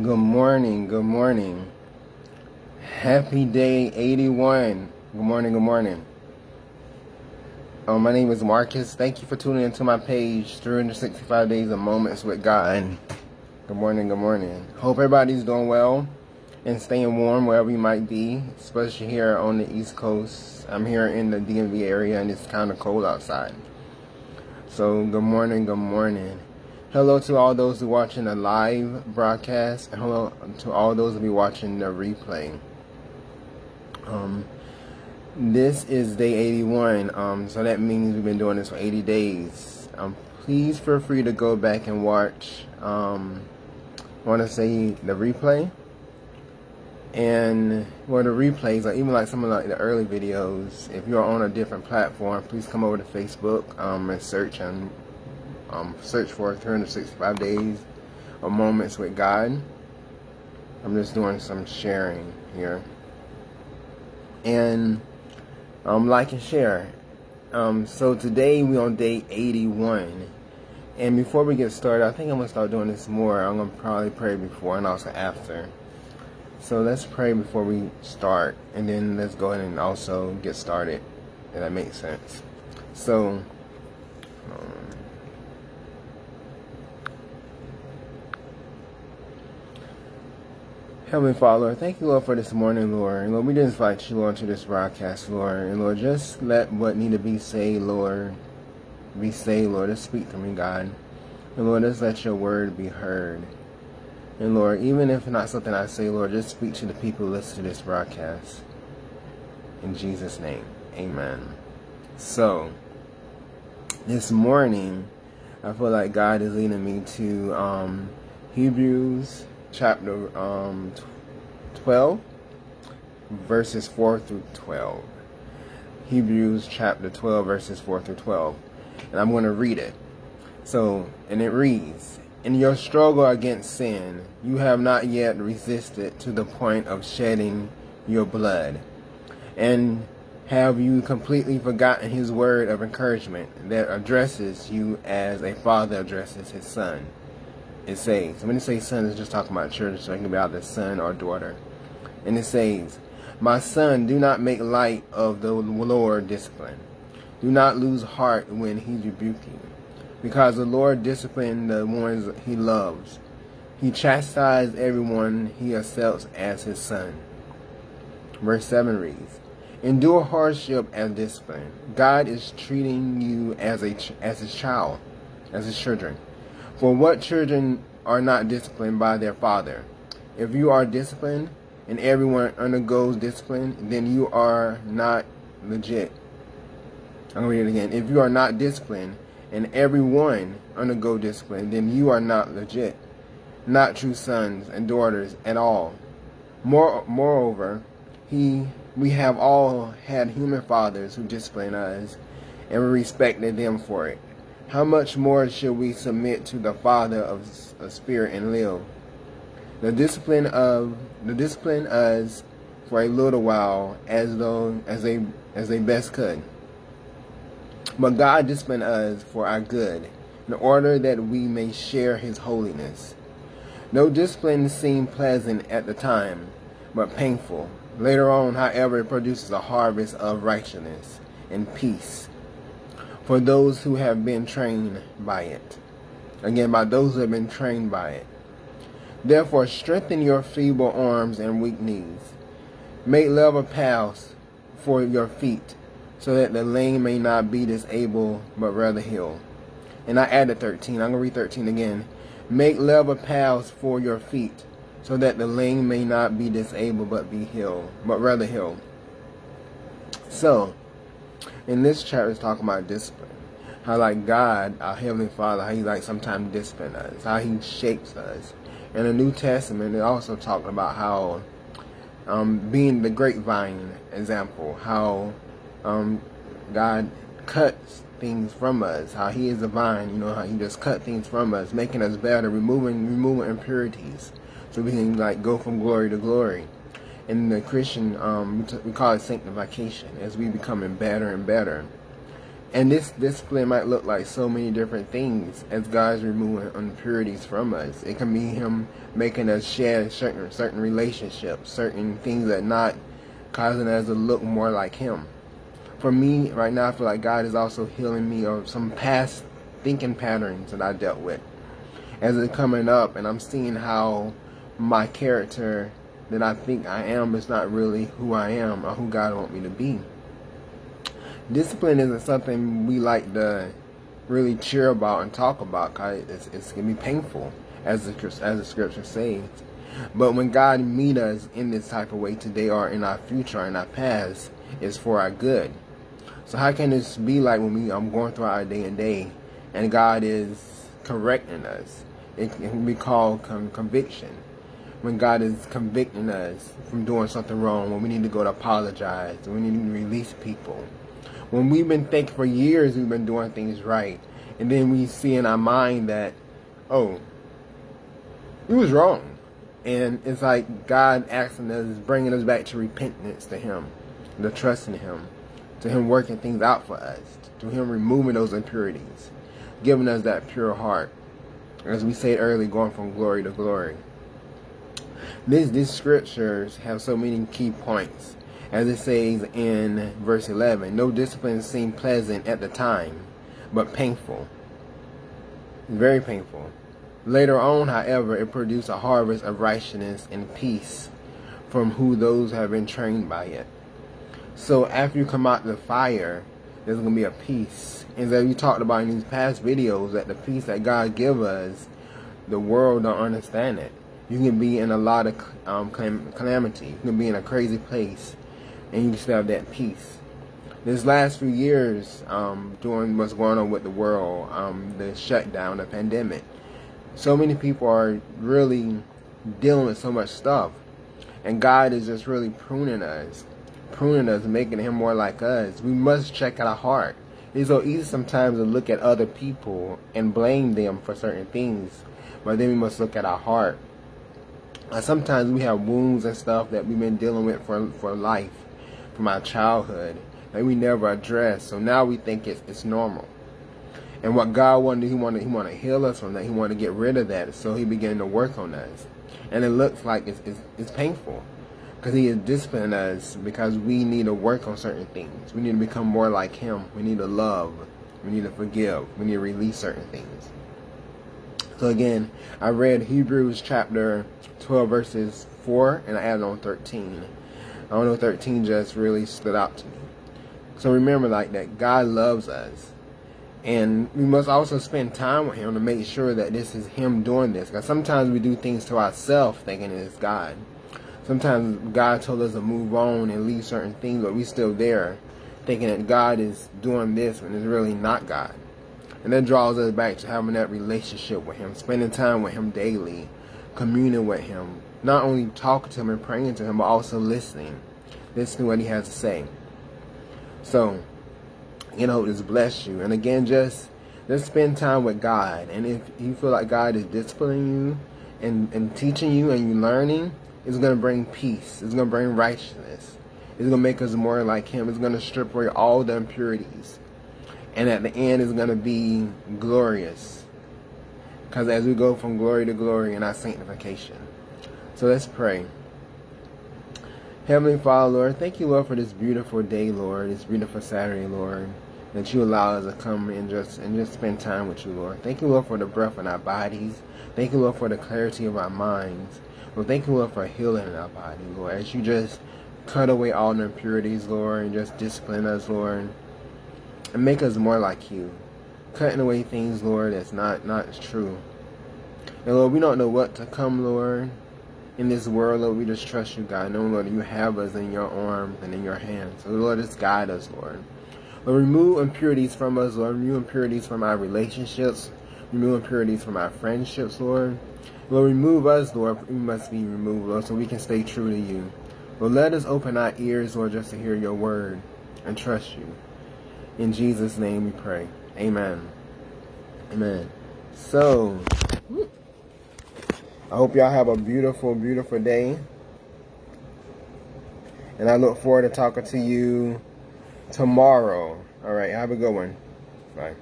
Good morning, good morning. Happy day 81. Good morning, good morning. Um, my name is Marcus. Thank you for tuning into my page, 365 Days of Moments with God. Good morning, good morning. Hope everybody's doing well and staying warm wherever you might be, especially here on the East Coast. I'm here in the DMV area and it's kind of cold outside. So, good morning, good morning. Hello to all those who are watching the live broadcast, hello to all those who be watching the replay. Um, this is day 81, um, so that means we've been doing this for 80 days. Um, please feel free to go back and watch, um, I want to say the replay, and well, the replays, or even like some of like the early videos, if you're on a different platform, please come over to Facebook um, and search and um, search for 365 days of moments with God. I'm just doing some sharing here. And um, like and share. Um, so today we on day 81. And before we get started, I think I'm going to start doing this more. I'm going to probably pray before and also after. So let's pray before we start. And then let's go ahead and also get started. If that makes sense. So, um, Heavenly Father, thank you, Lord, for this morning, Lord. And Lord, we just invite you, Lord, to this broadcast, Lord. And Lord, just let what need to be said, Lord, be said, Lord. Just speak to me, God. And Lord, just let your word be heard. And Lord, even if not something I say, Lord, just speak to the people who listen to this broadcast. In Jesus' name, amen. So, this morning, I feel like God is leading me to um, Hebrews chapter um, 12, verses 4 through 12. Hebrews chapter 12, verses 4 through 12. And I'm going to read it. So, and it reads In your struggle against sin, you have not yet resisted to the point of shedding your blood. And have you completely forgotten his word of encouragement that addresses you as a father addresses his son? It says, when it says son, it's just talking about children, so it can be either son or daughter. And it says, My son, do not make light of the Lord discipline. Do not lose heart when he rebukes you, because the Lord disciplines the ones he loves. He chastises everyone he accepts as his son. Verse 7 reads, Endure hardship and discipline. God is treating you as a as his child, as his children. For what children are not disciplined by their father? If you are disciplined and everyone undergoes discipline, then you are not legit. I'm going to read it again. If you are not disciplined and everyone undergo discipline, then you are not legit, not true sons and daughters at all. More, moreover, he, we have all had human fathers who disciplined us, and we respected them for it. How much more should we submit to the Father of, of Spirit and live? The discipline of the discipline us for a little while as though as they as they best could. But God disciplined us for our good, in order that we may share his holiness. No discipline seemed pleasant at the time, but painful. Later on, however, it produces a harvest of righteousness and peace for those who have been trained by it. Again, by those who have been trained by it. Therefore, strengthen your feeble arms and weak knees. Make leather paths for your feet, so that the lame may not be disabled, but rather heal. And I added 13. I'm going to read 13 again. Make leather paths for your feet, so that the lame may not be disabled, but be healed, but rather healed. So, in this chapter is talking about discipline. How like God, our Heavenly Father, how He like sometimes discipline us, how He shapes us. In the New Testament, it also talking about how um, being the grapevine example, how um, God cuts things from us, how He is the vine, you know, how He just cut things from us, making us better, removing removing impurities, so we can like go from glory to glory in the Christian, um, we call it sanctification, as we becoming better and better. And this discipline might look like so many different things as God's removing impurities from us. It can be Him making us share certain certain relationships, certain things that not causing us to look more like Him. For me, right now, I feel like God is also healing me of some past thinking patterns that I dealt with. As it's coming up, and I'm seeing how my character that I think I am is not really who I am or who God wants me to be discipline isn't something we like to really cheer about and talk about because it's, it's going to be painful, as the, as the scripture says. But when God meet us in this type of way today or in our future, in our past, it's for our good. So how can this be like when we I'm going through our day and day and God is correcting us? It can be called con- conviction. When God is convicting us from doing something wrong, when we need to go to apologize, when we need to release people when we've been thinking for years we've been doing things right, and then we see in our mind that, oh, it was wrong. And it's like God asking us, bringing us back to repentance to Him, to trusting Him, to Him working things out for us, to Him removing those impurities, giving us that pure heart. As we said earlier, going from glory to glory. These, these scriptures have so many key points as it says in verse 11, no discipline seemed pleasant at the time, but painful. Very painful. Later on, however, it produced a harvest of righteousness and peace from who those have been trained by it. So after you come out the fire, there's going to be a peace. And as we talked about in these past videos, that the peace that God give us, the world don't understand it. You can be in a lot of um, calamity. You can be in a crazy place and you can still have that peace. This last few years, um, during what's going on with the world, um, the shutdown, the pandemic, so many people are really dealing with so much stuff, and God is just really pruning us, pruning us, making Him more like us. We must check our heart. It's so easy sometimes to look at other people and blame them for certain things, but then we must look at our heart. Uh, sometimes we have wounds and stuff that we've been dealing with for for life from our childhood that we never addressed. So now we think it's, it's normal. And what God wanted, He wanted, He wanted to heal us from that. He wanted to get rid of that. So He began to work on us. And it looks like it's, it's, it's painful because He is disciplining us because we need to work on certain things. We need to become more like Him. We need to love. We need to forgive. We need to release certain things. So again, I read Hebrews chapter 12 verses 4 and I added on 13. I don't know, 13 just really stood out to me. So remember like that God loves us. And we must also spend time with him to make sure that this is him doing this. Because sometimes we do things to ourselves thinking it's God. Sometimes God told us to move on and leave certain things, but we still there thinking that God is doing this when it's really not God. And that draws us back to having that relationship with him, spending time with him daily, communing with him, not only talking to him and praying to him, but also listening. Listening what he has to say. So, you know, just bless you. And again, just just spend time with God. And if you feel like God is disciplining you and, and teaching you and you learning, it's to bring peace. It's to bring righteousness. It's to make us more like Him. It's to strip away all the impurities. And at the end, it's to be glorious. Because as we go from glory to glory in our sanctification. So let's pray. Heavenly Father, Lord, thank you, Lord, for this beautiful day, Lord, this beautiful Saturday, Lord, that you allow us to come and just and just spend time with you, Lord. Thank you, Lord, for the breath in our bodies. Thank you, Lord, for the clarity of our minds. Lord, thank you, Lord, for healing in our body, Lord, as you just cut away all the impurities, Lord, and just discipline us, Lord, and make us more like you. Cutting away things, Lord, that's not not true. And Lord, we don't know what to come, Lord in this world, Lord, we just trust you, God, knowing, Lord, you have us in your arms and in your hands. So, Lord, just guide us, Lord. Lord, remove impurities from us, Lord. Remove impurities from our relationships. Remove impurities from our friendships, Lord. Lord, remove us, Lord. We must be removed, Lord, so we can stay true to you. Lord, let us open our ears, Lord, just to hear your word and trust you. In Jesus' name we pray. Amen. Amen. So, I hope y'all have a beautiful, beautiful day. And I look forward to talking to you tomorrow. All right. Have a good one. Bye.